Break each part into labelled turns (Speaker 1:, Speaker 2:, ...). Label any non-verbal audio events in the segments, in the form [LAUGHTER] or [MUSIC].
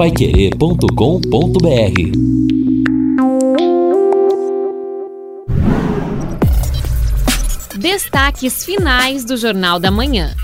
Speaker 1: paiquerê.com.br
Speaker 2: Destaques finais do Jornal da Manhã.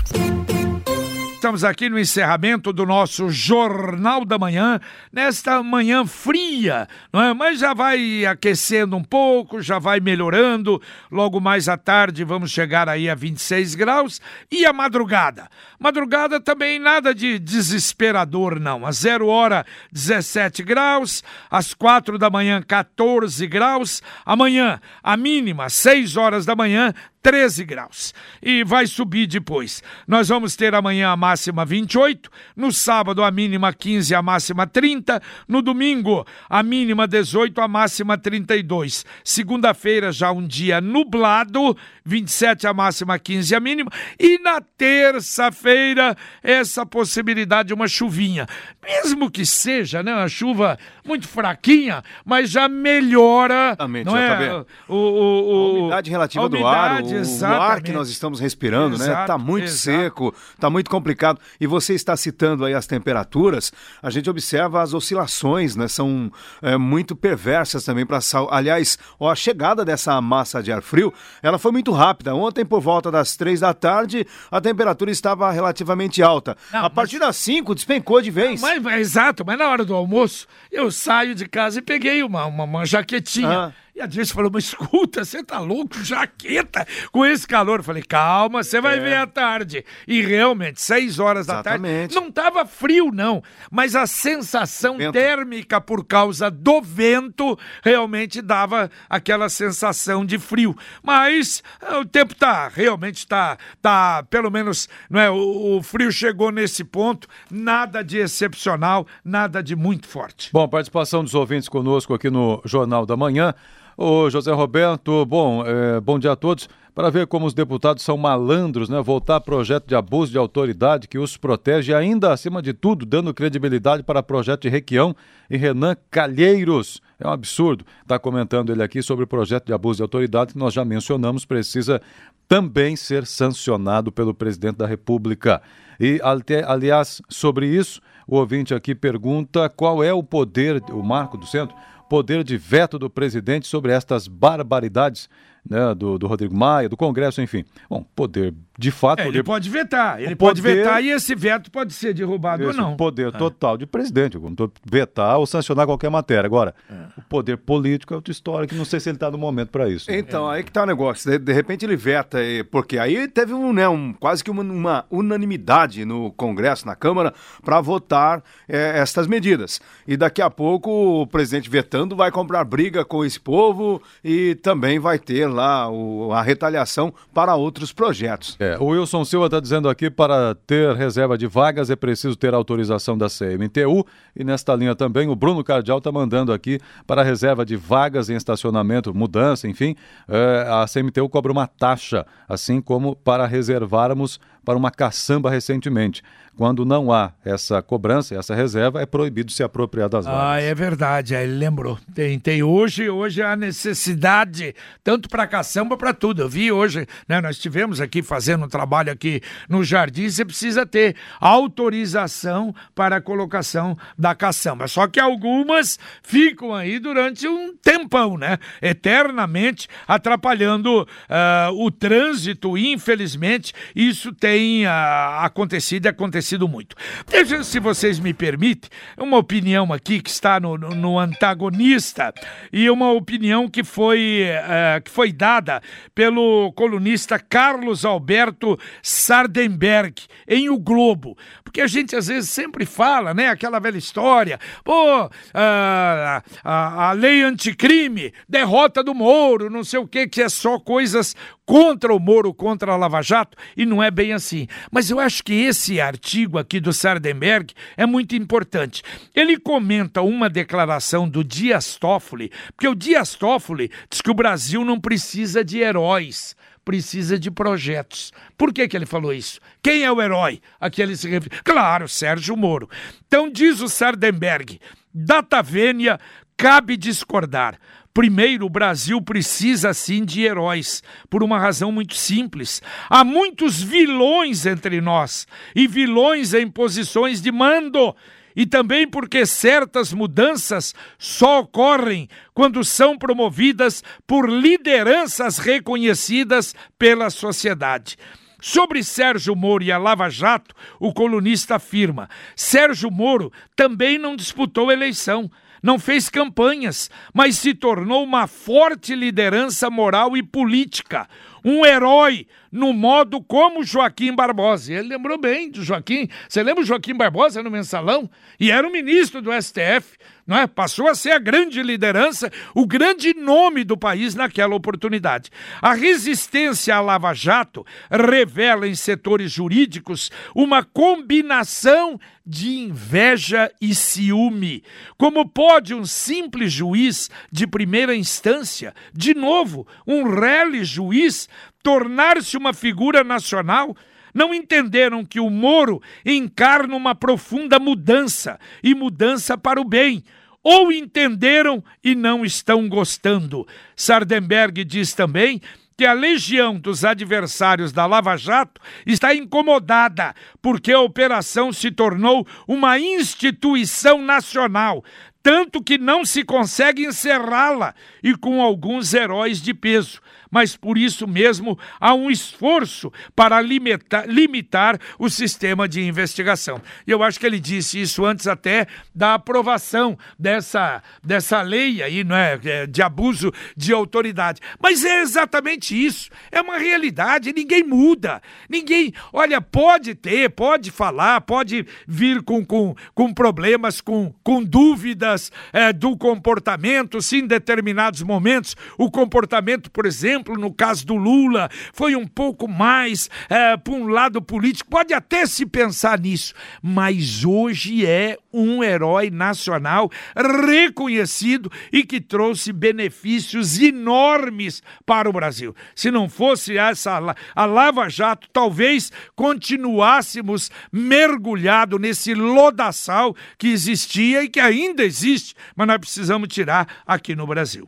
Speaker 3: Estamos aqui no encerramento do nosso Jornal da Manhã, nesta manhã fria, não é? Mas já vai aquecendo um pouco, já vai melhorando. Logo mais à tarde vamos chegar aí a 26 graus. E a madrugada? Madrugada também nada de desesperador, não. A zero hora 17 graus, às quatro da manhã 14 graus. Amanhã, a mínima, 6 horas da manhã, 13 graus. E vai subir depois. Nós vamos ter amanhã a máxima 28, no sábado a mínima 15, a máxima 30, no domingo a mínima 18, a máxima 32. Segunda-feira já um dia nublado, 27 a máxima, 15 a mínima. E na terça-feira essa possibilidade de uma chuvinha. Mesmo que seja, né, uma chuva muito fraquinha, mas já melhora,
Speaker 4: Exatamente,
Speaker 3: não é?
Speaker 4: JB.
Speaker 3: O, o, o,
Speaker 4: A umidade relativa
Speaker 3: a
Speaker 4: do ar,
Speaker 3: umidade,
Speaker 4: o, o ar que
Speaker 3: exatamente.
Speaker 4: nós estamos respirando, né?
Speaker 3: Exato,
Speaker 4: Tá muito
Speaker 3: exato.
Speaker 4: seco, tá muito complicado. E você está citando aí as temperaturas, a gente observa as oscilações, né? São é, muito perversas também para Aliás, ó, a chegada dessa massa de ar frio, ela foi muito rápida. Ontem, por volta das três da tarde, a temperatura estava relativamente alta.
Speaker 3: Não,
Speaker 4: a partir das cinco, despencou de vez.
Speaker 3: Mas, mas- exato, mas na hora do almoço, eu saio de casa e peguei uma, uma, uma jaquetinha.
Speaker 4: Ah.
Speaker 3: E a Dirce falou, mas escuta, você tá louco? Jaqueta com esse calor. Eu falei, calma, você vai
Speaker 4: É.
Speaker 3: ver à tarde. E realmente, seis horas da tarde,
Speaker 4: Exatamente.
Speaker 3: não tava frio não, mas a sensação
Speaker 4: Vento.
Speaker 3: térmica por causa do vento realmente dava aquela sensação de frio. Mas ah, o tempo tá, realmente tá, tá, pelo menos, não é, o, o frio chegou nesse ponto, nada de excepcional, nada de muito forte.
Speaker 5: Bom, participação dos ouvintes conosco aqui no Jornal da Manhã. Ô José Roberto, bom, é, bom dia a todos. Para ver como os deputados são malandros, né? Voltar projeto de abuso de autoridade que os protege ainda, acima de tudo, dando credibilidade para projeto de Requião e Renan Calheiros. É um absurdo. Está comentando ele aqui sobre o projeto de abuso de autoridade que nós já mencionamos, precisa também ser sancionado pelo presidente da República. E, aliás, sobre isso, o ouvinte aqui pergunta qual é o poder, o Marco do Centro, poder de veto do presidente sobre estas barbaridades né, do, do Rodrigo Maia, do Congresso, enfim. Bom, poder, de fato,
Speaker 3: É,
Speaker 5: poder,
Speaker 3: ele pode vetar, ele
Speaker 5: o
Speaker 3: pode
Speaker 5: poder-
Speaker 3: vetar e esse veto pode ser derrubado ou não.
Speaker 5: poder total de presidente, vetar ou sancionar qualquer matéria. Agora, o poder político é outra história que não sei se ele está no momento para isso. né?
Speaker 4: Então, aí que tá o negócio. De, de repente ele veta, porque aí teve um, né, um, quase que uma, uma unanimidade no Congresso, na Câmara, para votar eh, estas medidas. E daqui a pouco o presidente vetando vai comprar briga com esse povo e também vai ter lá o- a retaliação para outros projetos.
Speaker 5: É, o Wilson Silva está dizendo aqui para ter reserva de vagas é preciso ter autorização da CMTU e nesta linha também o Bruno Cardial está mandando aqui para reserva de vagas em estacionamento, mudança, enfim, é, a CMTU cobra uma taxa, assim como para reservarmos para uma caçamba recentemente. Quando não há essa cobrança, essa reserva, é proibido se apropriar das vagas.
Speaker 3: Ah, é verdade, aí ele lembrou. Tem, tem hoje, hoje há necessidade, tanto para caçamba, para tudo. Eu vi hoje, né, nós estivemos aqui fazendo um trabalho aqui no jardim, você precisa ter autorização para a colocação da caçamba. Só que algumas ficam aí durante um tempão, né? Eternamente atrapalhando ah, o trânsito, infelizmente, isso tem ah, acontecido e acontecido muito. Deixa, se vocês me permitem, uma opinião aqui que está no, no- no antagonista e uma opinião que foi, eh, que foi dada pelo colunista Carlos Alberto Sardenberg em O Globo. Porque a gente às vezes sempre fala, né, aquela velha história, pô, ah, a, a lei anticrime, derrota do Moro, não sei o que, que é só coisas contra o Moro, contra a Lava Jato, e não é bem assim. Mas eu acho que esse artigo aqui do Sardenberg é muito importante. Ele comenta uma declaração do Dias Toffoli, porque o Dias Toffoli diz que o Brasil não precisa de heróis precisa de projetos. Por que, que ele falou isso? Quem é o herói a que ele se refere? Claro, Sérgio Moro. Então diz o Sardenberg, data vênia, cabe discordar. Primeiro, o Brasil precisa sim de heróis, por uma razão muito simples. Há muitos vilões entre nós e vilões em posições de mando. E também porque certas mudanças só ocorrem quando são promovidas por lideranças reconhecidas pela sociedade. Sobre Sérgio Moro e a Lava Jato, o colunista afirma: Sérgio Moro também não disputou eleição, não fez campanhas, mas se tornou uma forte liderança moral e política, um herói no modo como Joaquim Barbosa. Ele lembrou bem do Joaquim. Você lembra o Joaquim Barbosa no mensalão? E era o ministro do STF, não é? Passou a ser a grande liderança, o grande nome do país naquela oportunidade. A resistência à Lava Jato revela em setores jurídicos uma combinação de inveja e ciúme. Como pode um simples juiz de primeira instância, de novo, um rele juiz, tornar-se uma figura nacional, não entenderam que o Moro encarna uma profunda mudança e mudança para o bem. Ou entenderam e não estão gostando. Sardenberg diz também que a legião dos adversários da Lava Jato está incomodada porque a operação se tornou uma instituição nacional, tanto que não se consegue encerrá-la e com alguns heróis de peso mas por isso mesmo há um esforço para limitar, limitar o sistema de investigação. E eu acho que ele disse isso antes até da aprovação dessa, dessa lei aí, não é, é, de abuso de autoridade. Mas é exatamente isso. É uma realidade, ninguém muda. Ninguém, olha, pode ter, pode falar, pode vir com, com, com problemas, com, com dúvidas é, do comportamento, se em determinados momentos o comportamento, por exemplo, exemplo, no caso do Lula, foi um pouco mais é, para um lado político. Pode até se pensar nisso, mas hoje é um herói nacional reconhecido e que trouxe benefícios enormes para o Brasil. Se não fosse essa a Lava Jato, talvez continuássemos mergulhado nesse lodaçal que existia e que ainda existe, mas nós precisamos tirar aqui no Brasil.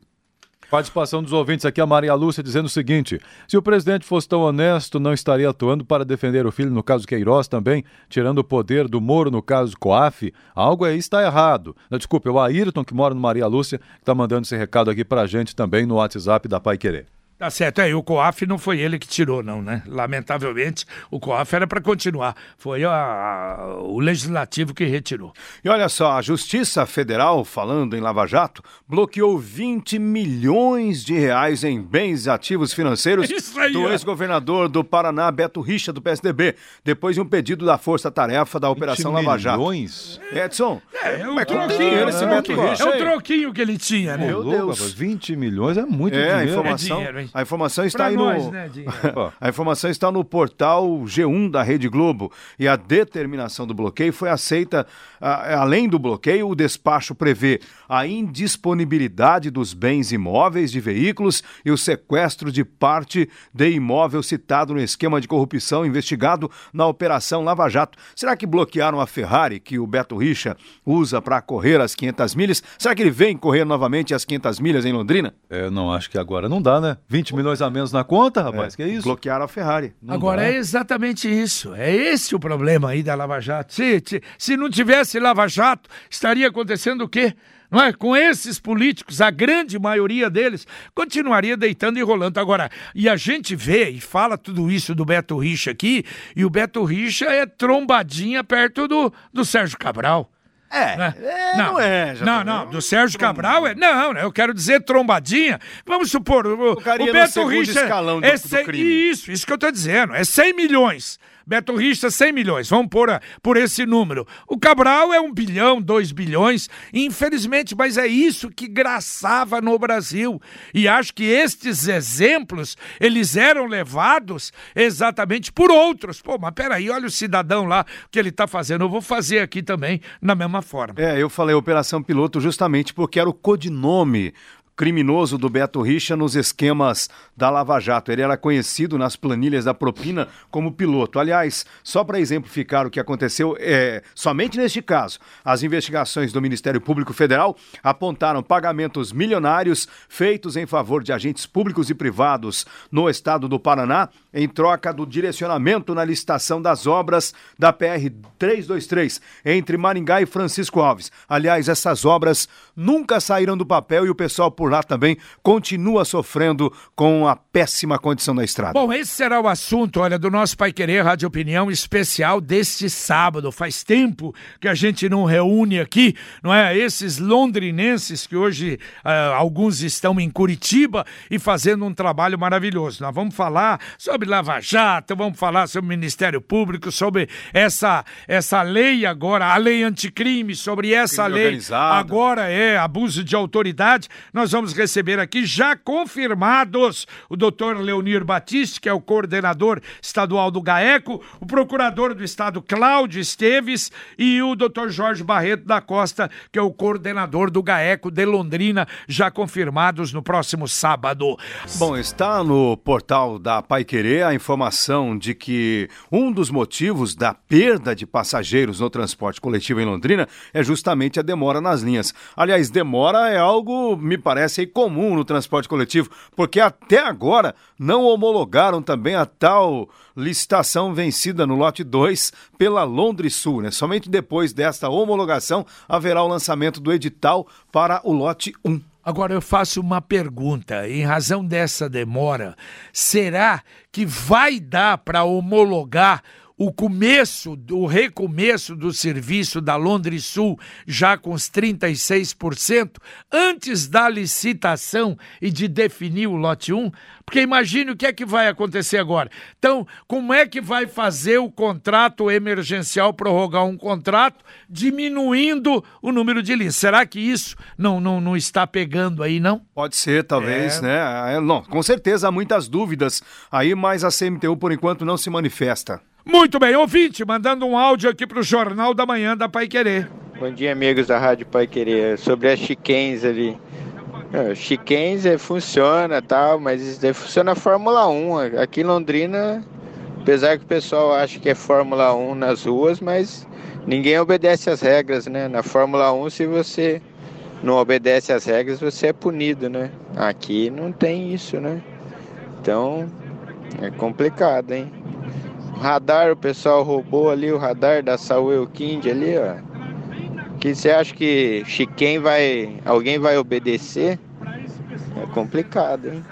Speaker 5: Participação dos ouvintes aqui, a Maria Lúcia dizendo o seguinte: se o presidente fosse tão honesto, não estaria atuando para defender o filho, no caso Queiroz também, tirando o poder do Moro, no caso Coaf. Algo aí está errado. Desculpe, é o Ayrton, que mora no Maria Lúcia, que está mandando esse recado aqui para a gente também no WhatsApp da Pai Querer.
Speaker 3: Tá certo, é, e o COAF não foi ele que tirou, não, né? Lamentavelmente, o COAF era para continuar. Foi a, a, o legislativo que retirou.
Speaker 4: E olha só, a Justiça Federal, falando em Lava Jato, bloqueou 20 milhões de reais em bens ativos financeiros [LAUGHS] aí, do ex-governador do Paraná, Beto Richa, do PSDB, depois de um pedido da Força Tarefa da Operação Lava Jato.
Speaker 5: milhões?
Speaker 4: Edson,
Speaker 3: é, é o troquinho, esse Beto Richa. É o troquinho que ele tinha, né?
Speaker 5: Meu Deus. 20 milhões é muito
Speaker 4: é,
Speaker 5: dinheiro.
Speaker 4: A informação, é dinheiro, a informação está pra aí nós, no. Né, [LAUGHS] a informação está no portal G1 da Rede Globo. E a determinação do bloqueio foi aceita. além do bloqueio, o despacho prevê a indisponibilidade dos bens imóveis de veículos e o sequestro de parte de imóvel citado no esquema de corrupção investigado na Operação Lava Jato. Será que bloquearam a Ferrari que o Beto Richa usa para correr as 500 milhas? Será que ele vem correr novamente as 500 milhas em Londrina?
Speaker 5: É, não acho que agora não dá, né? 20 milhões a menos na conta, rapaz, é, que é isso?
Speaker 4: Bloquearam a Ferrari.
Speaker 3: Não Agora dá. é exatamente isso. É esse o problema aí da Lava Jato. Se, se não tivesse Lava Jato, estaria acontecendo o quê? Não é? Com esses políticos, a grande maioria deles continuaria deitando e rolando. Agora, e a gente vê e fala tudo isso do Beto Richa aqui, e o Beto Richa é trombadinha perto do, do Sérgio Cabral.
Speaker 4: É, né? é não, não, é.
Speaker 3: não, não, do Sérgio Cabral é. Não, né? Eu quero dizer trombadinha. Vamos supor, o, o, o Beto Richa.
Speaker 4: Escalão do, é,
Speaker 3: do Isso, isso que eu tô dizendo. É 100 milhões. Beto Richa, 100 milhões. Vamos pôr por esse número. O Cabral é um bilhão, dois bilhões. Infelizmente, mas é isso que graçava no Brasil. E acho que estes exemplos, eles eram levados exatamente por outros. Pô, mas peraí, olha o cidadão lá, o que ele está fazendo. Eu vou fazer aqui também, na mesma forma.
Speaker 4: É, eu falei Operação Piloto justamente porque era o codinome criminoso do Beto Richa nos esquemas da Lava Jato. Ele era conhecido nas planilhas da propina como piloto. Aliás, só para exemplificar o que aconteceu, é, somente neste caso, as investigações do Ministério Público Federal apontaram pagamentos milionários feitos em favor de agentes públicos e privados no estado do Paraná em troca do direcionamento na licitação das obras da PR 323 entre Maringá e Francisco Alves. Aliás, essas obras nunca saíram do papel e o pessoal por lá também continua sofrendo com a péssima condição da estrada.
Speaker 3: Bom, esse será o assunto, olha, do nosso Pai Querer Rádio Opinião especial deste sábado. Faz tempo que a gente não reúne aqui, não é? Esses londrinenses que hoje uh, alguns estão em Curitiba e fazendo um trabalho maravilhoso. Nós vamos falar sobre Lava Jato, vamos falar sobre o Ministério Público, sobre essa, essa lei agora, a lei anticrime, sobre essa Crime lei organizado. agora é abuso de autoridade. Nós vamos receber aqui já confirmados o doutor Leonir Batiste, que é o coordenador estadual do GAECO, o procurador do estado Cláudio Esteves e o doutor Jorge Barreto da Costa, que é o coordenador do GAECO de Londrina, já confirmados no próximo sábado.
Speaker 4: Bom, está no portal da Pai Querer a informação de que um dos motivos da perda de passageiros no transporte coletivo em Londrina é justamente a demora nas linhas. Aliás, demora é algo, me parece, comum no transporte coletivo, porque até agora não homologaram também a tal licitação vencida no lote 2 pela Londres Sul. Né? Somente depois desta homologação haverá o lançamento do edital para o lote 1.
Speaker 3: Agora eu faço uma pergunta, em razão dessa demora, será que vai dar para homologar o começo, o recomeço do serviço da Londres Sul já com os 36% antes da licitação e de definir o lote 1? Porque imagine o que é que vai acontecer agora. Então, como é que vai fazer o contrato emergencial prorrogar um contrato diminuindo o número de linhas? Será que isso não, não, não está pegando aí, não?
Speaker 4: Pode ser, talvez, é... né? É, não, com certeza há muitas dúvidas aí, mas a CMTU por enquanto não se manifesta.
Speaker 3: Muito bem, ouvinte, mandando um áudio aqui para o Jornal da Manhã da Pai Querer.
Speaker 1: Bom dia, amigos da Rádio Pai Querer. Sobre as chiquens ali. É, chiquens funciona tal, mas funciona a Fórmula 1. Aqui em Londrina, apesar que o pessoal acha que é Fórmula 1 nas ruas, mas ninguém obedece às regras, né? Na Fórmula 1, se você não obedece às regras, você é punido, né? Aqui não tem isso, né? Então, é complicado, hein? Radar, o pessoal roubou ali o radar da Saúl Kind ali, ó. Que você acha que Chiquem vai. alguém vai obedecer? É complicado, hein?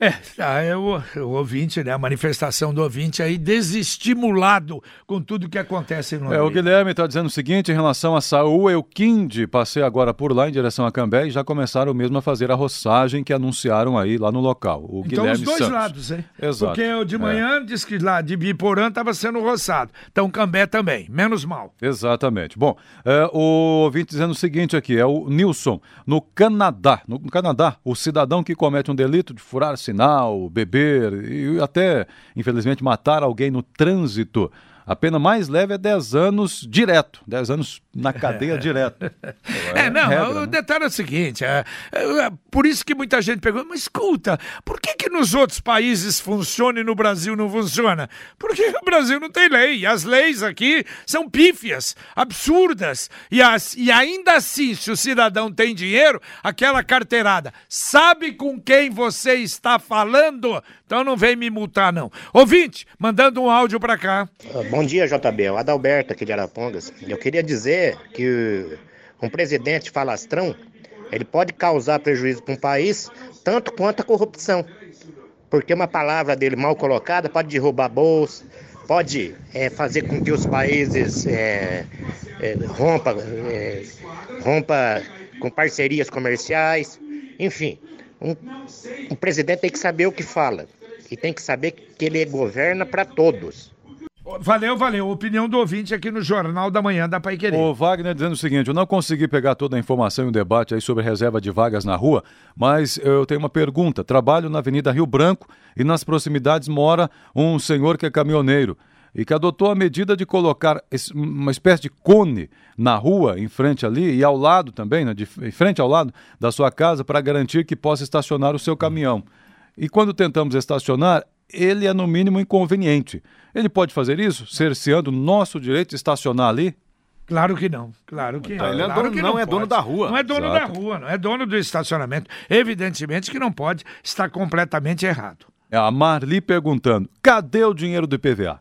Speaker 3: É, tá, é o, o, ouvinte, né? A manifestação do ouvinte aí desestimulado com tudo que acontece no
Speaker 5: É, o Guilherme está dizendo o seguinte em relação a Saúl Euquinde, passei agora por lá em direção a Cambé e já começaram mesmo a fazer a roçagem que anunciaram aí lá no local. O então Guilherme os
Speaker 3: dois
Speaker 5: Santos.
Speaker 3: lados, hein?
Speaker 5: Exato.
Speaker 3: Porque o de manhã é. disse que lá de Biporã estava sendo roçado. Então Cambé também, menos mal.
Speaker 5: Exatamente. Bom, é, o ouvinte dizendo o seguinte aqui, é o Nilson, no Canadá, no Canadá, o cidadão que comete um delito de furar sinal, beber e até, infelizmente, matar alguém no trânsito. A pena mais leve é 10 anos direto, 10 anos na cadeia [LAUGHS] direto.
Speaker 3: É, é não, regra, o né? detalhe é o seguinte, é, é, por isso que muita gente pergunta, mas escuta, por que que nos outros países funciona e no Brasil não funciona? Porque o Brasil não tem lei, as leis aqui são pífias, absurdas, e, as, e ainda assim, se o cidadão tem dinheiro, aquela carteirada, sabe com quem você está falando? Então não vem me multar não. Ouvinte, mandando um áudio para cá.
Speaker 6: Bom dia, JB, o Adalberto aqui de Arapongas. Eu queria dizer que um presidente falastrão, ele pode causar prejuízo para um país tanto quanto a corrupção. Porque uma palavra dele mal colocada pode derrubar bolsa, pode é, fazer com que os países é, é, rompa, é, rompa com parcerias comerciais, enfim. Um, um presidente tem que saber o que fala e tem que saber que ele governa para todos.
Speaker 3: Valeu, valeu. Opinião do ouvinte aqui no Jornal da Manhã da Pai Querer.
Speaker 5: O Wagner dizendo o seguinte: eu não consegui pegar toda a informação e o debate aí sobre reserva de vagas na rua, mas eu tenho uma pergunta. Trabalho na Avenida Rio Branco e nas proximidades mora um senhor que é caminhoneiro. e que adotou a medida de colocar uma espécie de cone na rua, em frente ali, e ao lado também, né, de, em frente ao lado da sua casa, para garantir que possa estacionar o seu caminhão. E quando tentamos estacionar, ele é no mínimo inconveniente. Ele pode fazer isso, cerceando nosso direito de estacionar ali?
Speaker 3: Claro que não, claro que,
Speaker 4: então,
Speaker 3: não.
Speaker 4: Ele é
Speaker 3: claro
Speaker 4: dono,
Speaker 3: que
Speaker 4: não,
Speaker 3: não
Speaker 4: é dono da rua.
Speaker 3: Não é dono Exato. da rua, não é dono do estacionamento. Evidentemente que não pode estar completamente errado.
Speaker 5: É a Marli perguntando: cadê o dinheiro do IPVA?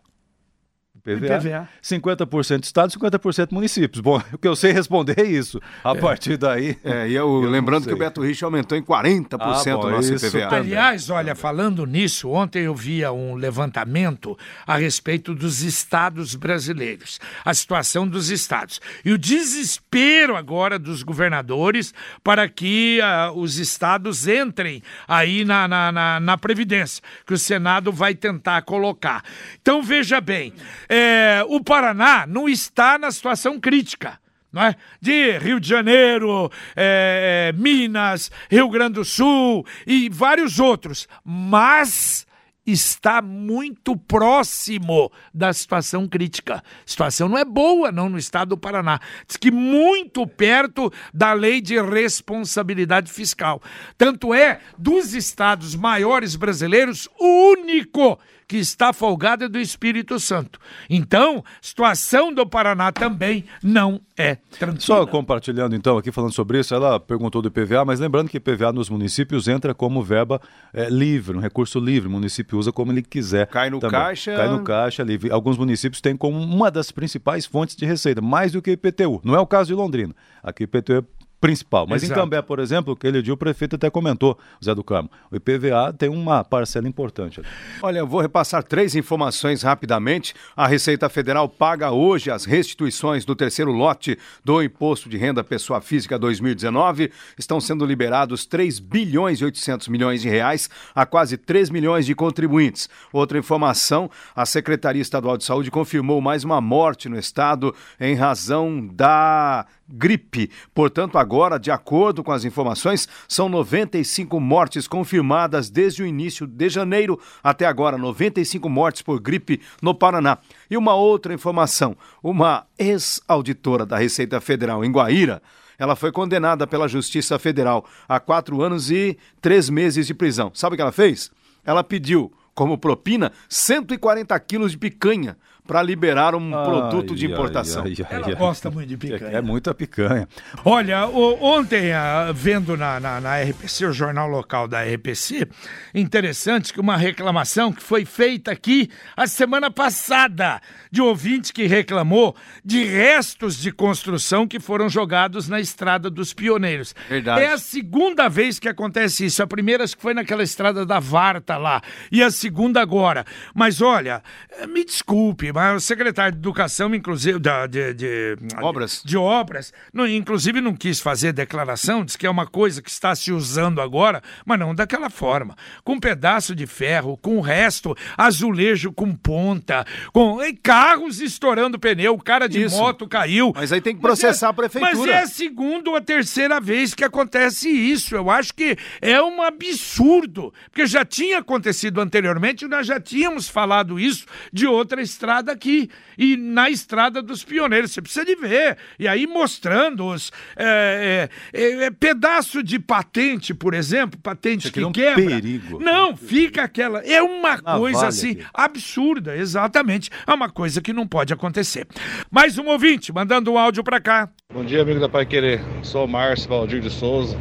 Speaker 5: IPVA, IPVA. 50% Estado, 50% municípios. Bom, [LAUGHS] o que eu sei responder é isso. A é. partir daí. [LAUGHS]
Speaker 4: É, e eu, eu lembrando que o Beto Rich aumentou em 40% ah, bom, o nosso IPVA.
Speaker 3: Também. Aliás, olha, falando nisso, ontem eu via um levantamento a respeito dos estados brasileiros, a situação dos estados. E o desespero agora dos governadores para que uh, os estados entrem aí na, na, na, na Previdência, que o Senado vai tentar colocar. Então, veja bem é, o Paraná não está na situação crítica. Não é? De Rio de Janeiro, é, é, Minas, Rio Grande do Sul e vários outros. Mas está muito próximo da situação crítica. A situação não é boa, não, no estado do Paraná. Diz que muito perto da lei de responsabilidade fiscal. Tanto é, dos estados maiores brasileiros, o único que está folgada do Espírito Santo. Então, situação do Paraná também não é tranquila.
Speaker 5: Só compartilhando então aqui falando sobre isso, ela perguntou do IPVA, mas lembrando que IPVA nos municípios entra como verba é, livre, um recurso livre, o município usa como ele quiser.
Speaker 4: Cai no também. caixa.
Speaker 5: Cai no caixa livre. Alguns municípios têm como uma das principais fontes de receita, mais do que o IPTU. Não é o caso de Londrina. Aqui o IPTU é principal. Mas Exato. em Cambé, por exemplo, que ele o prefeito até comentou, Zé do Carmo, o IPVA tem uma parcela importante.
Speaker 4: Olha, eu vou repassar três informações rapidamente. A Receita Federal paga hoje as restituições do terceiro lote do Imposto de Renda Pessoa Física 2019. Estão sendo liberados 3 bilhões e 800 milhões de reais a quase 3 milhões de contribuintes. Outra informação, a Secretaria Estadual de Saúde confirmou mais uma morte no estado em razão da gripe. Portanto, agora, de acordo com as informações, são 95 mortes confirmadas desde o início de janeiro até agora, 95 mortes por gripe no Paraná. E uma outra informação: uma ex-auditora da Receita Federal em Guaíra. Ela foi condenada pela Justiça Federal a quatro anos e três meses de prisão. Sabe o que ela fez? Ela pediu como propina 140 quilos de picanha para liberar um ai, produto de importação. Ai,
Speaker 3: ai, Ela gosta muito de picanha. É,
Speaker 5: é muita picanha.
Speaker 3: Olha, o, ontem, a, ah, vendo na, na, na, RPC, o jornal local da RPC, interessante que uma reclamação que foi feita aqui a semana passada de ouvinte que reclamou de restos de construção que foram jogados na estrada dos pioneiros.
Speaker 4: Verdade.
Speaker 3: É a segunda vez que acontece isso. A primeira acho que foi naquela estrada da Varta lá. E a segunda agora. Mas olha, me desculpe, mas o secretário de Educação, inclusive, da, de, de,
Speaker 4: obras,
Speaker 3: de, obras não, inclusive não quis fazer declaração, diz que é uma coisa que está se usando agora, mas não daquela forma. Com um pedaço de ferro, com o resto, azulejo com ponta, com carros estourando pneu, o cara de isso. moto caiu.
Speaker 4: Mas aí tem que processar
Speaker 3: é,
Speaker 4: a prefeitura.
Speaker 3: Mas é a segunda ou a terceira vez que acontece isso. Eu acho que é um absurdo, porque já tinha acontecido anteriormente, nós já tínhamos falado isso de outra estrada estrada aqui e na estrada dos pioneiros. Você precisa de ver. E aí mostrando os é, é, é, é pedaço de patente, por exemplo, patente que,
Speaker 5: é um
Speaker 3: quebra.
Speaker 5: Perigo.
Speaker 3: Não, fica aquela. É uma coisa vale assim aqui. absurda, exatamente. É uma coisa que não pode acontecer. Mais um ouvinte mandando um áudio para cá.
Speaker 7: Bom dia, amigo da Pai Querer. Sou o Márcio Valdir de Souza.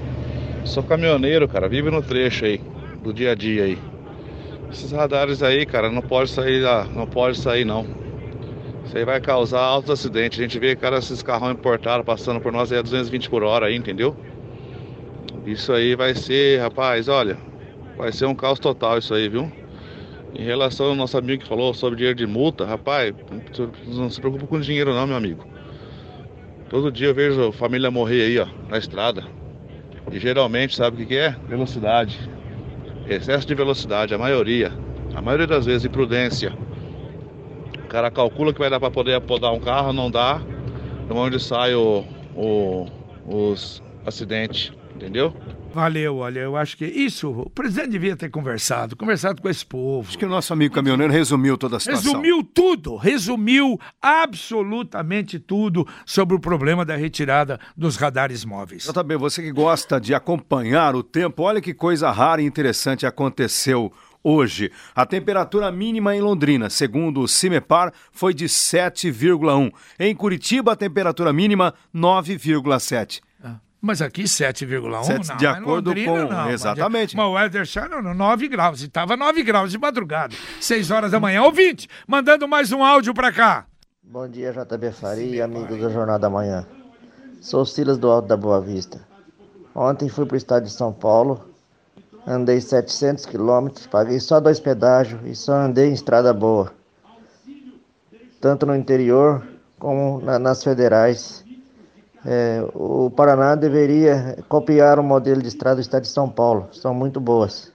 Speaker 7: Sou caminhoneiro, cara. Vive no trecho aí, do dia a dia aí. Esses radares aí, cara, não pode sair, não pode sair não. Isso aí vai causar altos acidentes. A gente vê, cara, esses carros importados passando por nós aí a 220 por hora aí, entendeu? Isso aí vai ser, rapaz, olha, vai ser um caos total isso aí, viu? Em relação ao nosso amigo que falou sobre dinheiro de multa, rapaz, não se preocupe com dinheiro não, meu amigo. Todo dia eu vejo família morrer aí, ó, na estrada. E geralmente, sabe o que, que é? Velocidade. Excesso de velocidade, a maioria. A maioria das vezes, imprudência. O cara calcula que vai dar para poder podar um carro, não dá. É onde sai o, o, os acidentes. Entendeu?
Speaker 3: Valeu, olha, eu acho que isso, o presidente devia ter conversado, conversado com esse povo.
Speaker 4: Acho que o nosso amigo caminhoneiro resumiu toda a situação.
Speaker 3: Resumiu tudo, resumiu absolutamente tudo sobre o problema da retirada dos radares móveis.
Speaker 4: JB, você que gosta de acompanhar o tempo, olha que coisa rara e interessante aconteceu hoje. A temperatura mínima em Londrina, segundo o CIMEPAR, foi de 7,1. Em Curitiba, a temperatura mínima 9,7.
Speaker 3: Mas aqui 7,1
Speaker 4: Sete-
Speaker 3: não.
Speaker 4: de
Speaker 3: mas
Speaker 4: acordo
Speaker 3: Londrina,
Speaker 4: com-
Speaker 3: não,
Speaker 4: exatamente.
Speaker 3: Mas o Shannon, 9 graus. E tava 9 graus de madrugada. 6 horas da manhã. Ouvinte, mandando mais um áudio pra cá.
Speaker 8: Bom dia, JB Faria, amigos do Jornal da Manhã. Sou Silas do Alto da Boa Vista. Ontem fui para o estado de São Paulo, andei 700 quilômetros, paguei só dois pedágios e só andei em estrada boa. Tanto no interior como na- nas federais. É, o Paraná deveria copiar o modelo de estrada do estado de São Paulo. São muito boas.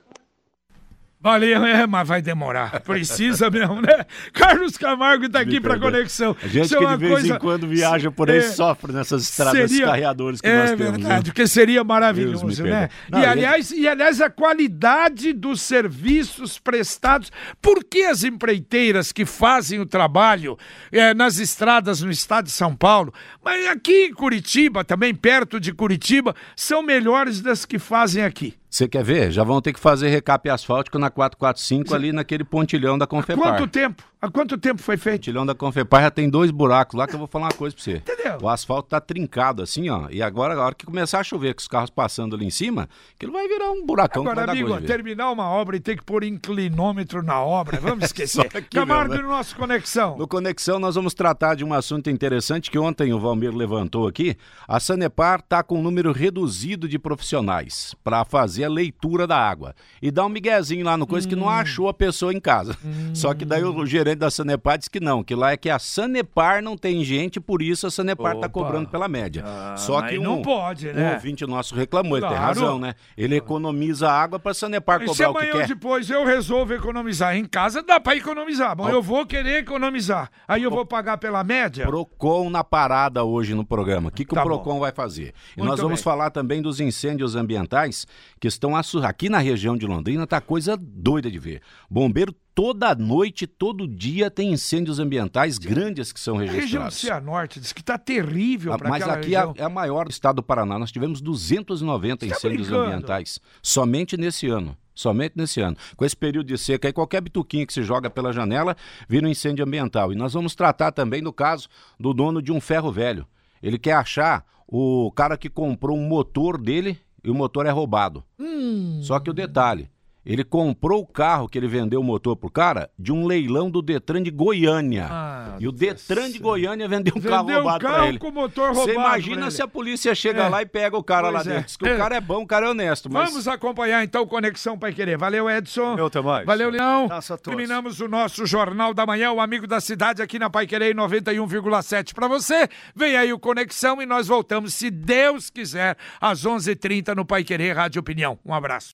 Speaker 3: Valeu, é, mas vai demorar. Precisa [LAUGHS] mesmo, né? Carlos Camargo tá aqui
Speaker 9: perdoe.
Speaker 3: conexão.
Speaker 9: A gente
Speaker 3: é
Speaker 9: que de vez
Speaker 3: coisa-
Speaker 9: em quando viaja por aí
Speaker 3: É,
Speaker 9: sofre nessas estradas
Speaker 3: seria-
Speaker 9: carreadoras que
Speaker 3: é
Speaker 9: nós temos.
Speaker 3: verdade,
Speaker 9: né?
Speaker 3: porque seria maravilhoso, né?
Speaker 9: Não,
Speaker 3: e, aliás, e aliás, a qualidade dos serviços prestados. Por que as empreiteiras que fazem o trabalho eh, nas estradas no estado de São Paulo, mas aqui em Curitiba, também perto de Curitiba, são melhores das que fazem aqui?
Speaker 9: Você quer ver? Já vão ter que fazer recap asfáltico na 445 ali naquele pontilhão da Confepar.
Speaker 3: Quanto tempo? Há quanto tempo foi feito?
Speaker 9: pontilhão da Confepar já tem dois buracos lá que eu vou falar uma coisa pra você.
Speaker 3: Entendeu?
Speaker 9: O asfalto tá trincado assim, ó. E agora, a hora que começar a chover com os carros passando ali em cima, aquilo vai virar um buracão
Speaker 3: Agora, amigo, terminar uma obra e ter que pôr inclinômetro na obra, vamos [LAUGHS] esquecer. Camargo
Speaker 9: mesmo,
Speaker 3: no nosso Conexão.
Speaker 9: No Conexão, nós vamos tratar de um assunto interessante que ontem o Valmir levantou aqui. A Sanepar está com um número reduzido de profissionais para fazer a leitura da água. E dá um miguezinho lá no coisa que
Speaker 3: Hum.
Speaker 9: não achou a pessoa em casa. [LAUGHS] Só que daí o gerente da Sanepar disse que não, que lá é que a Sanepar não tem gente, por isso a Sanepar está cobrando pela média.
Speaker 3: Ah,
Speaker 9: Só que
Speaker 3: não
Speaker 9: um,
Speaker 3: pode,
Speaker 9: um
Speaker 3: né?
Speaker 9: ouvinte nosso reclamou, ele tem
Speaker 3: Claro.
Speaker 9: razão, né? Ele economiza água para a Sanepar
Speaker 3: E se
Speaker 9: cobrar o que
Speaker 3: amanhã
Speaker 9: quer.
Speaker 3: ou depois eu resolvo economizar em casa, dá pra economizar. Bom, eu vou querer economizar. Aí eu vou pagar pela média.
Speaker 9: Procon na parada hoje no programa. O que, que
Speaker 3: Tá
Speaker 9: o
Speaker 3: bom.
Speaker 9: Procon vai fazer? E
Speaker 3: Muito
Speaker 9: nós vamos
Speaker 3: bem.
Speaker 9: falar também dos incêndios ambientais que estão aqui na região de Londrina, tá coisa doida de ver. Bombeiro toda noite, todo dia tem incêndios ambientais grandes que são
Speaker 3: A região do
Speaker 9: registrados.
Speaker 3: Cianorte diz que tá terrível
Speaker 9: Ah,
Speaker 3: pra
Speaker 9: Mas aqui é a,
Speaker 3: região.
Speaker 9: é a maior do estado do Paraná. Nós tivemos 290
Speaker 3: Você tá
Speaker 9: incêndios
Speaker 3: brincando?
Speaker 9: ambientais somente nesse ano. Somente nesse ano. Com esse período de seca aí, qualquer bituquinha que se joga pela janela vira um incêndio ambiental. E nós vamos tratar também do caso do dono de um ferro velho. Ele quer achar o cara que comprou um motor dele e o motor é roubado.
Speaker 3: Hum.
Speaker 9: Só que o detalhe, ele comprou o carro que ele vendeu o motor pro cara de um leilão do Detran de Goiânia.
Speaker 3: Ah,
Speaker 9: e o Detran de Goiânia vendeu um carro
Speaker 3: Vendeu um
Speaker 9: roubado pra
Speaker 3: carro
Speaker 9: ele.
Speaker 3: com motor
Speaker 9: Você
Speaker 3: roubado
Speaker 9: imagina
Speaker 3: pra
Speaker 9: se a polícia chega
Speaker 3: É.
Speaker 9: lá e pega o cara
Speaker 3: Pois
Speaker 9: lá
Speaker 3: é.
Speaker 9: dentro. Diz que
Speaker 3: É.
Speaker 9: o cara é bom, o cara é honesto. Mas...
Speaker 3: Vamos acompanhar então o Conexão Pai Querer. Valeu, Edson.
Speaker 4: Meu, até mais.
Speaker 3: Valeu, Leão. Terminamos o nosso Jornal da Manhã, o amigo da cidade aqui na Pai Querer 91,7 para você. Vem aí o Conexão e nós voltamos, se Deus quiser, às 11h30 no Pai Querer Rádio Opinião. Um abraço.